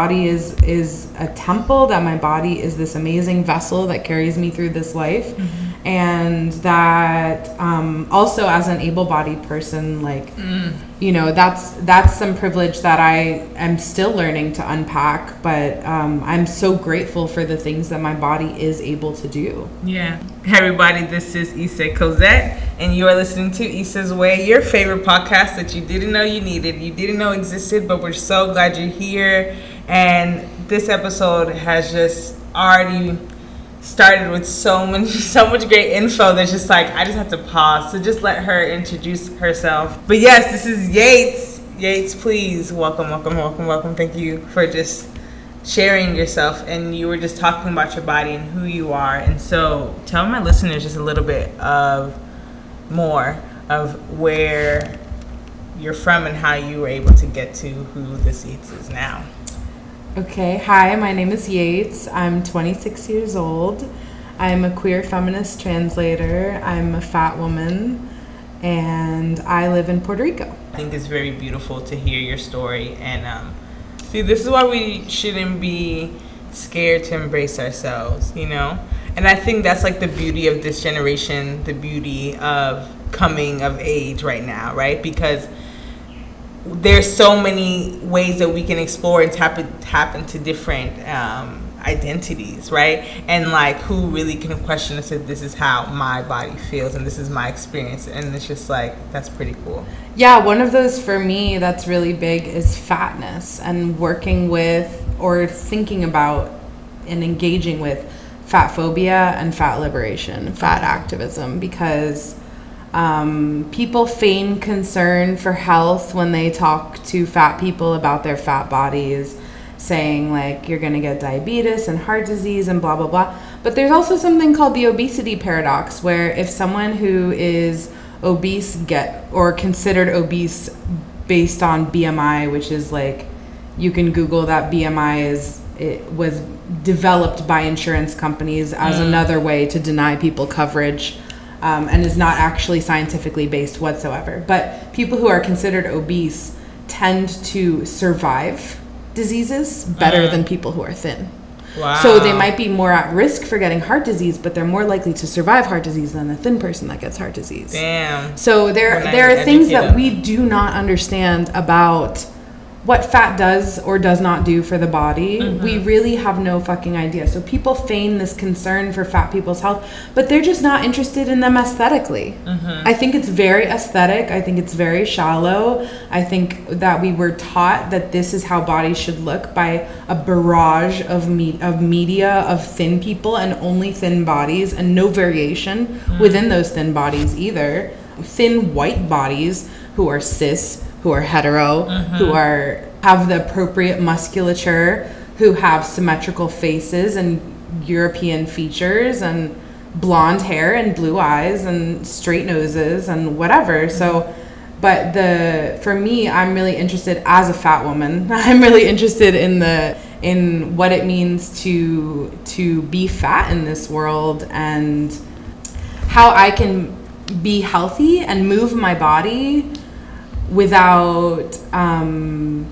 body is is a temple, that my body is this amazing vessel that carries me through this life. Mm-hmm and that um, also as an able-bodied person like mm. you know that's that's some privilege that i am still learning to unpack but um, i'm so grateful for the things that my body is able to do yeah hey everybody this is Issa Cosette and you are listening to Issa's Way your favorite podcast that you didn't know you needed you didn't know existed but we're so glad you're here and this episode has just already started with so many so much great info that's just like I just have to pause. So just let her introduce herself. But yes, this is Yates. Yates, please welcome, welcome, welcome, welcome. Thank you for just sharing yourself and you were just talking about your body and who you are. And so tell my listeners just a little bit of more of where you're from and how you were able to get to who this Yates is now. Okay, hi, my name is Yates. I'm 26 years old. I'm a queer feminist translator. I'm a fat woman, and I live in Puerto Rico. I think it's very beautiful to hear your story. And um, see, this is why we shouldn't be scared to embrace ourselves, you know? And I think that's like the beauty of this generation, the beauty of coming of age right now, right? Because there's so many ways that we can explore and tap tap into different um, identities, right? And like who really can question us if this is how my body feels and this is my experience, and it's just like that's pretty cool. Yeah, one of those for me that's really big is fatness and working with or thinking about and engaging with fat phobia and fat liberation, fat activism, because um, people feign concern for health when they talk to fat people about their fat bodies, saying like you're gonna get diabetes and heart disease and blah blah blah. But there's also something called the obesity paradox, where if someone who is obese get or considered obese based on BMI, which is like you can Google that BMI is it was developed by insurance companies as mm. another way to deny people coverage um, and is not actually scientifically based whatsoever. But people who are considered obese tend to survive diseases better mm. than people who are thin. Wow. So they might be more at risk for getting heart disease, but they're more likely to survive heart disease than a thin person that gets heart disease. Damn. So there there are things that we do not understand about what fat does or does not do for the body. Mm-hmm. We really have no fucking idea. So people feign this concern for fat people's health, but they're just not interested in them aesthetically. Mm-hmm. I think it's very aesthetic. I think it's very shallow. I think that we were taught that this is how bodies should look by a barrage of me- of media of thin people and only thin bodies and no variation mm-hmm. within those thin bodies either. Thin white bodies who are cis who are hetero, mm-hmm. who are have the appropriate musculature, who have symmetrical faces and European features and blonde hair and blue eyes and straight noses and whatever. Mm-hmm. So but the for me I'm really interested as a fat woman. I'm really interested in the in what it means to to be fat in this world and how I can be healthy and move my body without um,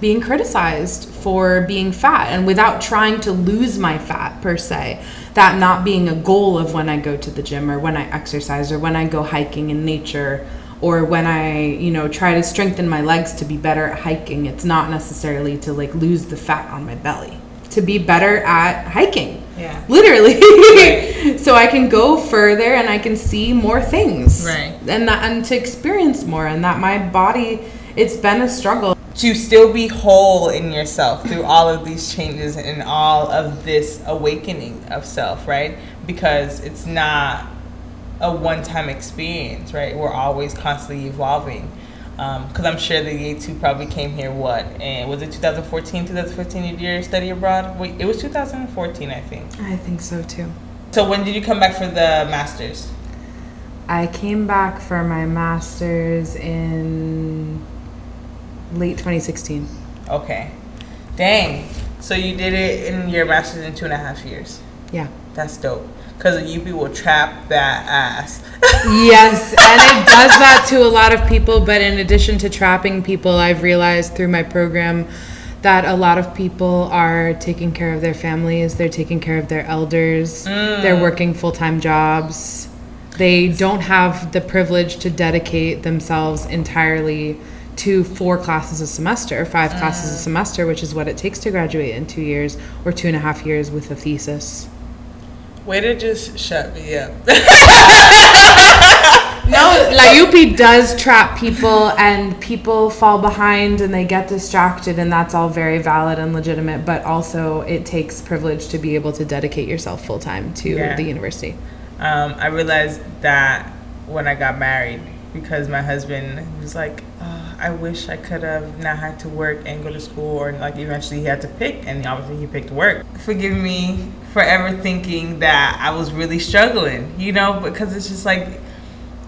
being criticized for being fat and without trying to lose my fat per se. That not being a goal of when I go to the gym or when I exercise or when I go hiking in nature or when I, you know, try to strengthen my legs to be better at hiking. It's not necessarily to like lose the fat on my belly. To be better at hiking yeah. Literally. Right. so I can go further and I can see more things. Right. And that and to experience more and that my body it's been a struggle to still be whole in yourself through all of these changes and all of this awakening of self, right? Because it's not a one-time experience, right? We're always constantly evolving because um, I'm sure the Yates who probably came here what and was it 2014 2015 year study abroad? Wait, it was 2014 I think. I think so too. So when did you come back for the masters? I came back for my masters in late 2016 okay. Dang. So you did it in your masters in two and a half years. Yeah. That's dope because the UP will trap that ass. yes, and it does that to a lot of people. But in addition to trapping people, I've realized through my program that a lot of people are taking care of their families, they're taking care of their elders, Mm. they're working full time jobs. They don't have the privilege to dedicate themselves entirely to four classes a semester, five classes Mm. a semester, which is what it takes to graduate in two years or two and a half years with a thesis. Way to just shut me up. No, La UP does trap people, and people fall behind and they get distracted, and that's all very valid and legitimate. But also, it takes privilege to be able to dedicate yourself full time to Yeah. the university. um, I realized that when I got married because my husband was like, oh, I wish I could have not had to work and go to school, or like eventually he had to pick, and obviously he picked work. Forgive me for ever thinking that I was really struggling, you know, because it's just like,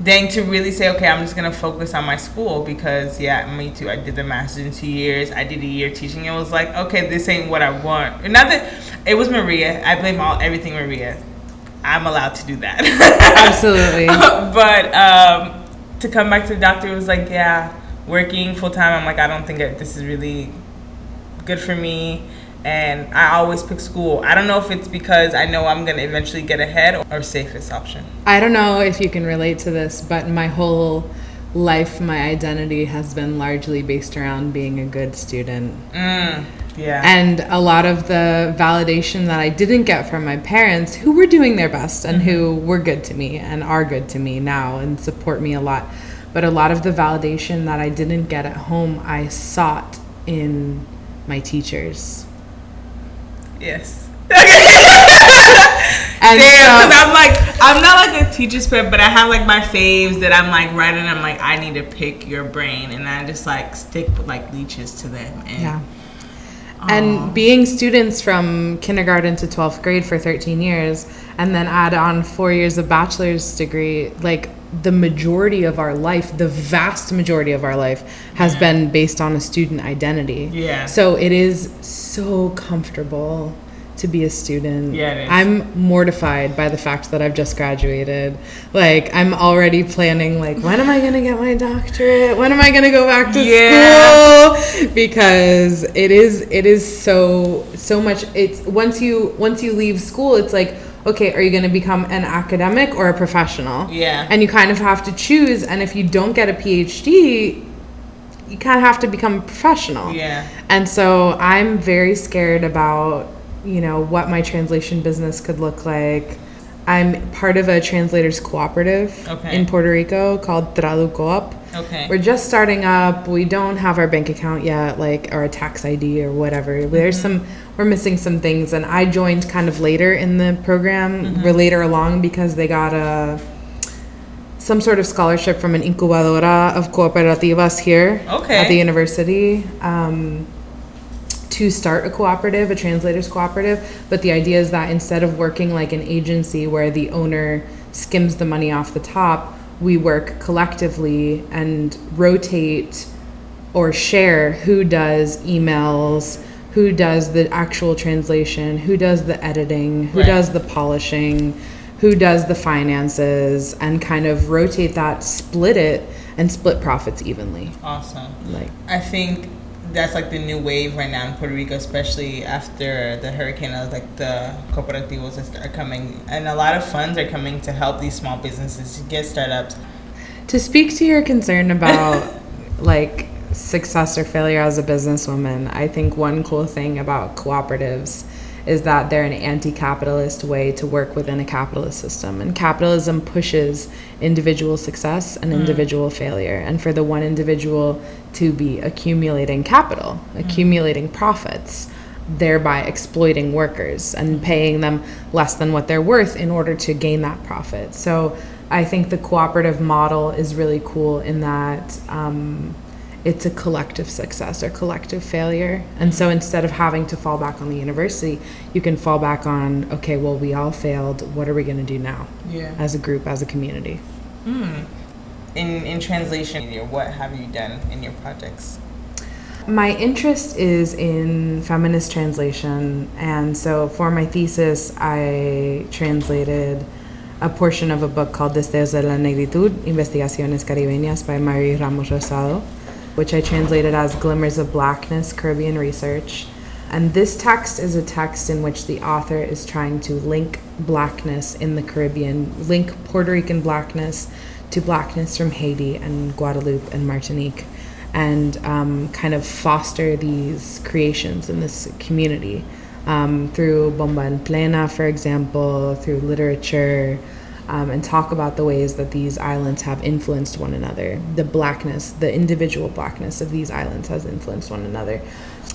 dang, to really say, okay, I'm just gonna focus on my school because, yeah, me too. I did the master's in two years. I did a year teaching. It was like, okay, this ain't what I want. Not that it was Maria. I blame all everything Maria. I'm allowed to do that. Absolutely. but um, to come back to the doctor it was like, yeah, working full time. I'm like, I don't think that this is really good for me. And I always pick school. I don't know if it's because I know I'm gonna eventually get ahead or safest option. I don't know if you can relate to this, but my whole life, my identity has been largely based around being a good student. Mm, yeah. And a lot of the validation that I didn't get from my parents, who were doing their best and who were good to me and are good to me now and support me a lot. But a lot of the validation that I didn't get at home, I sought in my teachers. yes. And Damn, so- I'm like, I'm not like a teacher's pet, but I have like my faves that I'm like writing. I'm like, I need to pick your brain, and I just like stick like leeches to them. And Yeah. And being students from kindergarten to 12th grade for 13 years, and then add on four years of bachelor's degree, like the majority of our life, the vast majority of our life, has been based on a student identity. Yeah. So it is so comfortable to be a student. Yeah, it is. I'm mortified by the fact that I've just graduated. Like I'm already planning like when am I going to get my doctorate? When am I going to go back to Yeah. school? Because it is it is so so much it's once you once you leave school it's like okay, are you going to become an academic or a professional? Yeah. And you kind of have to choose and if you don't get a PhD, you kind of have to become a professional. Yeah. And so I'm very scared about, you know, what my translation business could look like. I'm part of a translators cooperative Okay. in Puerto Rico called Traducoop. Okay. We're just starting up. We don't have our bank account yet, like or a tax ID or whatever. There's some we're missing some things and I joined kind of later in the program, we're later along because they got a some sort of scholarship from an incubadora of cooperativas here Okay. at the university um, to start a cooperative, a translators cooperative. But the idea is that instead of working like an agency where the owner skims the money off the top, we work collectively and rotate or share who does emails, who does the actual translation, who does the editing, who Right. does the polishing, who does the finances, and kind of rotate that, split it, and split profits evenly. Awesome. Like, I think that's like the new wave right now in Puerto Rico, especially after the hurricane. uh, Like the cooperativos are coming, and a lot of funds are coming to help these small businesses get startups. to speak to your concern about like success or failure as a businesswoman, I think one cool thing about cooperatives is that they're an anti-capitalist way to work within a capitalist system. And capitalism pushes individual success and mm. individual failure. And for the one individual to be accumulating capital mm. accumulating profits thereby exploiting workers and mm. paying them less than what they're worth in order to gain that profit. So I think the cooperative model is really cool in that um, it's a collective success or collective failure. And so instead of having to fall back on the university, you can fall back on, okay, well, we all failed. What are we going to do now Yeah. as a group, as a community? Hmm. In in translation, what have you done in your projects? My interest is in feminist translation, and so for my thesis, I translated a portion of a book called Destellos de la Negritud, Investigaciones Caribeñas by Mary Ramos Rosado. Which I translated as Glimmers of Blackness Caribbean Research. And this text is a text in which the author is trying to link blackness in the Caribbean, link Puerto Rican blackness to blackness from Haiti and Guadeloupe and Martinique, and um, kind of foster these creations in this community um, through Bomba y Plena, for example, through literature, um, and talk about the ways that these islands have influenced one another. The blackness, the individual blackness of these islands has influenced one another.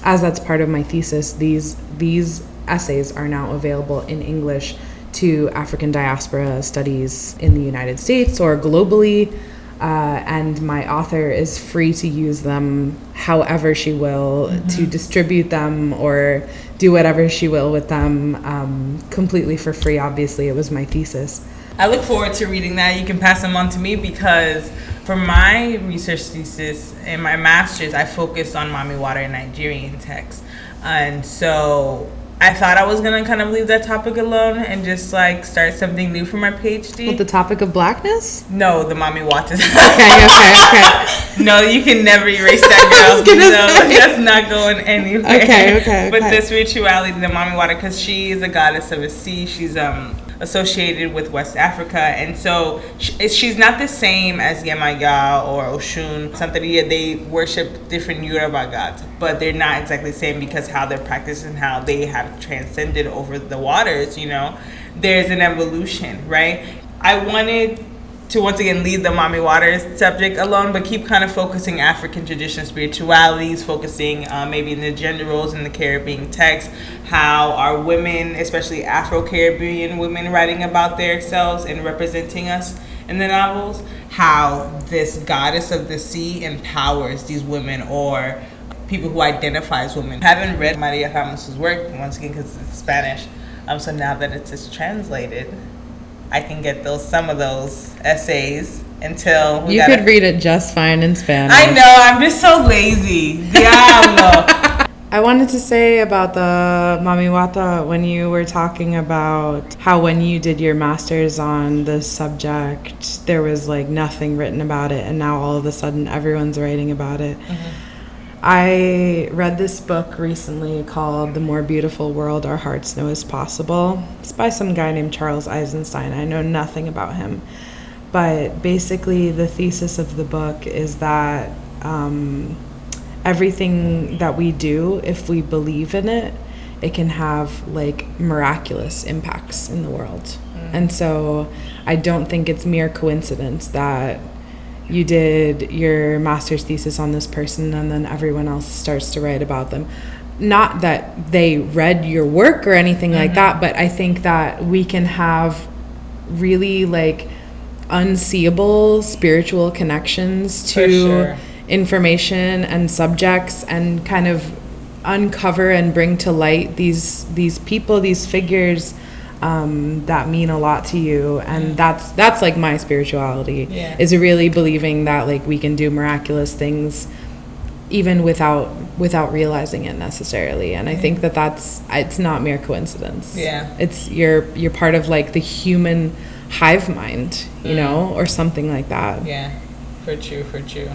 As that's part of my thesis, these these essays are now available in English to African diaspora studies in the United States or globally. Uh, and my author is free to use them however she will mm-hmm. to distribute them or do whatever she will with them um, completely for free. Obviously, it was my thesis. I look forward to reading that. You can pass them on to me because for my research thesis and my master's, I focused on Mami Wata and Nigerian texts. And so I thought I was gonna kind of leave that topic alone and just like start something new for my PhD. With the topic of blackness? No, the Mami Wata. okay, okay, okay. no, you can never erase that girl. no, say. that's not going anywhere. Okay, okay. But okay. the spirituality, the Mami Wata, because she is a goddess of the sea. She's um associated with West Africa, and so she's not the same as Yemaya or Oshun. Santeria, they worship different Yoruba gods, but they're not exactly the same because how they're practiced and how they have transcended over the waters. You know, there's an evolution, right? I wanted to once again leave the Mami Wata's subject alone, but keep kind of focusing African tradition spiritualities, focusing uh, maybe in the gender roles in the Caribbean text, how are women, especially Afro Caribbean women, writing about themselves and representing us in the novels, how this goddess of the sea empowers these women or people who identify as women. I haven't read Maria Ramos's work once again because it's Spanish, um, so now that it's, it's translated. I can get those some of those essays until you could read it just fine in Spanish. I know. I'm just so lazy. Diablo. I wanted to say about the Mami Wata when you were talking about how when you did your master's on this subject, there was like nothing written about it, and now all of a sudden everyone's writing about it. Mm-hmm. I read this book recently called The More Beautiful World Our Hearts Know Is Possible. It's by some guy named Charles Eisenstein. I know nothing about him. But basically, the thesis of the book is that um, everything that we do, if we believe in it, it can have like miraculous impacts in the world. Mm. And so I don't think it's mere coincidence that you did your master's thesis on this person and then everyone else starts to write about them not that they read your work or anything mm-hmm. like that but i think that we can have really like unseeable spiritual connections to sure. information and subjects and kind of uncover and bring to light these these people these figures um, that mean a lot to you. And that's that's like my spirituality yeah. is really believing that like we can do miraculous things even without without realizing it necessarily. And i think that that's it's not mere coincidence. Yeah. It's you're you're part of like the human hive mind you mm. know or something like that. Yeah. For true for true.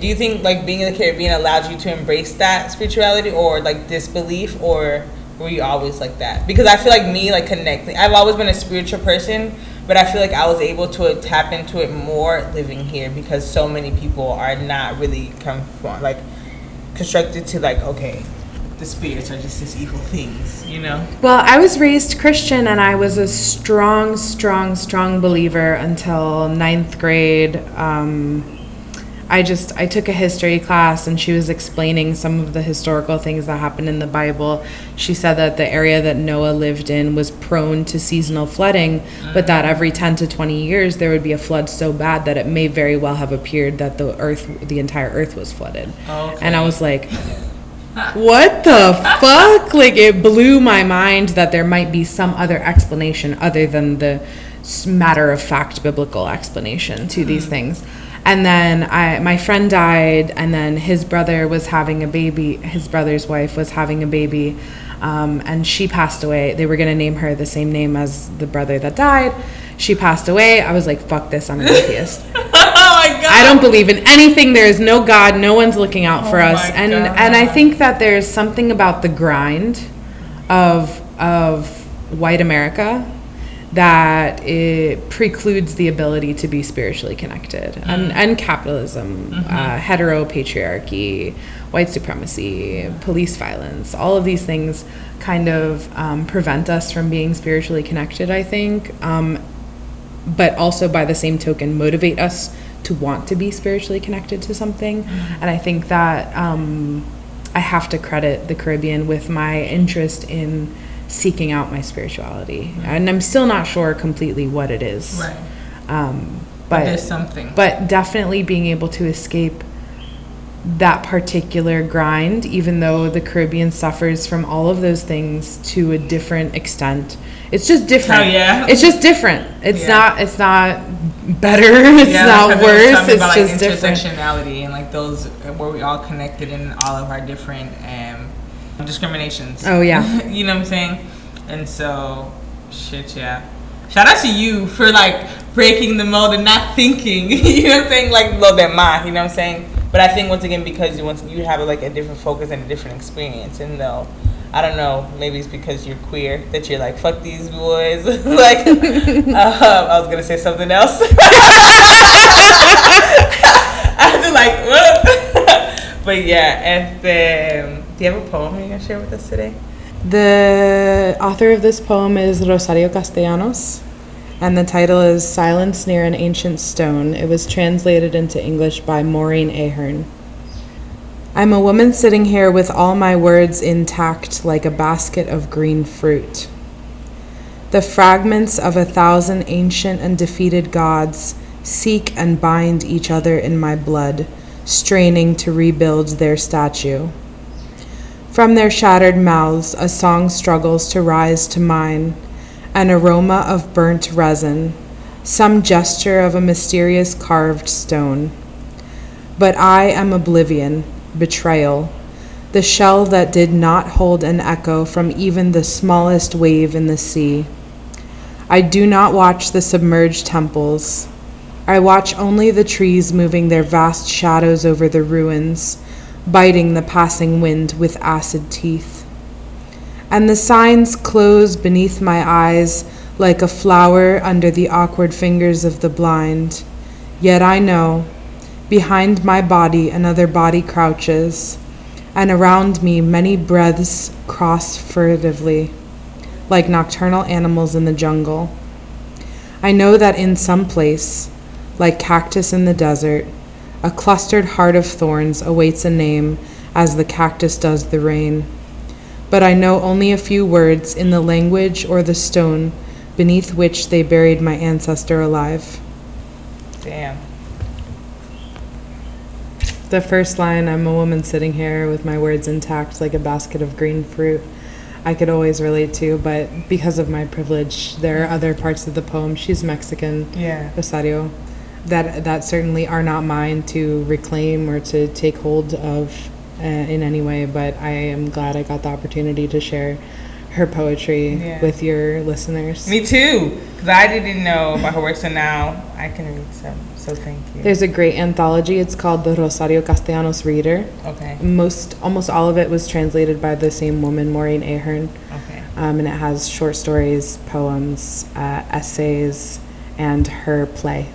Do you think like being in the caribbean allowed you to embrace that spirituality or like disbelief or were you always like that? Because I feel like me, like connecting, I've always been a spiritual person, but I feel like I was able to tap into it more living here because so many people are not really conform, like constructed to like, okay, the spirits are just these evil things, you know? Well, I was raised Christian and I was a strong, strong, strong believer until ninth grade. Um, I just I took a history class and she was explaining some of the historical things that happened in the Bible. She said that the area that Noah lived in was prone to seasonal flooding, but that every 10 to 20 years there would be a flood so bad that it may very well have appeared that the earth the entire earth was flooded. Okay. And I was like what the fuck? Like it blew my mind that there might be some other explanation other than the matter of fact biblical explanation to these mm. things and then I my friend died and then his brother was having a baby his brother's wife was having a baby um, and she passed away they were going to name her the same name as the brother that died she passed away i was like fuck this i'm an atheist oh my god I don't believe in anything. There is no God. No one's looking out for Oh us. my And God. and I think that there's something about the grind of of white America that it precludes the ability to be spiritually connected. And, and capitalism uh, hetero patriarchy white supremacy police violence all of these things kind of um, prevent us from being spiritually connected i think um, but also by the same token motivate us to want to be spiritually connected to something. And i think that um, i have to credit the caribbean with my interest in seeking out my spirituality and i'm still not sure completely what it is Right. um, But but there's something. but definitely being able to escape that particular grind, even though the Caribbean suffers from all of those things to a different extent. It's just different. Oh, yeah? It's just different. It's Yeah. not. It's not better. It's Yeah, not because it was worse. It's about, just like, different. intersectionality and like those where we all connected in all of our different um, discriminations. Oh yeah. you know what I'm saying? And so, shit, yeah. Shout out to you for like breaking the mold and not thinking. you know what I'm saying? Like lo demás. You know what I'm saying? But I think once again because you once you have like a different focus and a different experience, and though. I don't know. Maybe it's because you're queer that you're like fuck these boys. like, um, I was gonna say something else. I was like, what? but yeah, and um, do you have a poem you're gonna share with us today? The author of this poem is Rosario Castellanos, and the title is Silence Near an Ancient Stone. It was translated into English by Maureen Ahern. I'm a woman sitting here with all my words intact like a basket of green fruit. The fragments of a thousand ancient and defeated gods seek and bind each other in my blood, straining to rebuild their statue. From their shattered mouths, a song struggles to rise to mine, an aroma of burnt resin, some gesture of a mysterious carved stone. But I am oblivion, betrayal, the shell that did not hold an echo from even the smallest wave in the sea. I do not watch the submerged temples. I watch only the trees moving their vast shadows over the ruins, biting the passing wind with acid teeth. And the signs close beneath my eyes like a flower under the awkward fingers of the blind. Yet I know, behind my body another body crouches, and around me many breaths cross furtively, like nocturnal animals in the jungle. I know that in some place, like cactus in the desert, a clustered heart of thorns awaits a name as the cactus does the rain. But I know only a few words in the language or the stone beneath which they buried my ancestor alive. Damn. The first line I'm a woman sitting here with my words intact like a basket of green fruit. I could always relate to, but because of my privilege, there are other parts of the poem. She's Mexican, Yeah. Rosario, that that certainly are not mine to reclaim or to take hold of uh, in any way. But I am glad I got the opportunity to share her poetry Yeah. with your listeners. Me too. Because I didn't know about her work, so now I can read some. So thank you. There's a great anthology. It's called the Rosario Castellanos Reader. okay. Most, almost all of it was translated by the same woman, Maureen Ahern, Okay. um, and it has short stories, poems, uh, essays, and her play.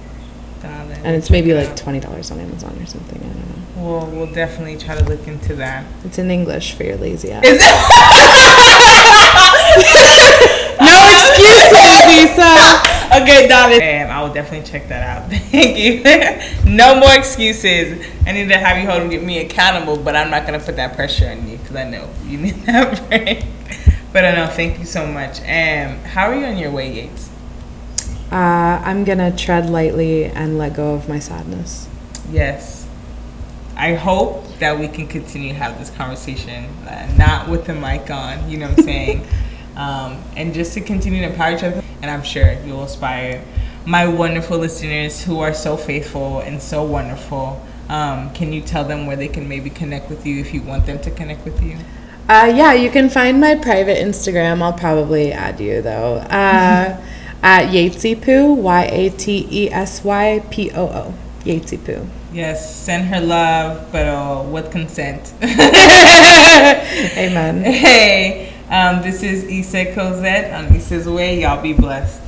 And it's maybe like twenty dollars on Amazon or something. I don't know. We'll, we'll definitely try to look into that. It's in English for your lazy ass. Is it? no excuses, Lisa. okay, darling. And I will definitely check that out. Thank you. no more excuses. I need to have you hold me accountable, but I'm not gonna put that pressure on you because I know you need that break. But I know. Thank you so much. Um, how are you on your way, Yates? Uh, I'm gonna tread lightly and let go of my sadness. Yes. I hope that we can continue to have this conversation, uh, not with the mic on, you know what I'm saying? um, and just to continue to empower each other. And I'm sure you'll inspire my wonderful listeners who are so faithful and so wonderful. Um, can you tell them where they can maybe connect with you if you want them to connect with you? Uh, yeah, you can find my private Instagram. I'll probably add you though. Uh, at Yatesy Poo, Y A T E S Y P O O. Yatesy poo. Yes, send her love, but uh, with consent. Amen. Hey, um, this is Issa Cosette on Issa's Way. Y'all be blessed.